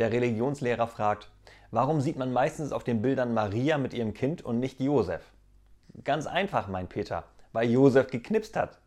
Der Religionslehrer fragt, warum sieht man meistens auf den Bildern Maria mit ihrem Kind und nicht Josef? Ganz einfach, mein Peter, weil Josef geknipst hat.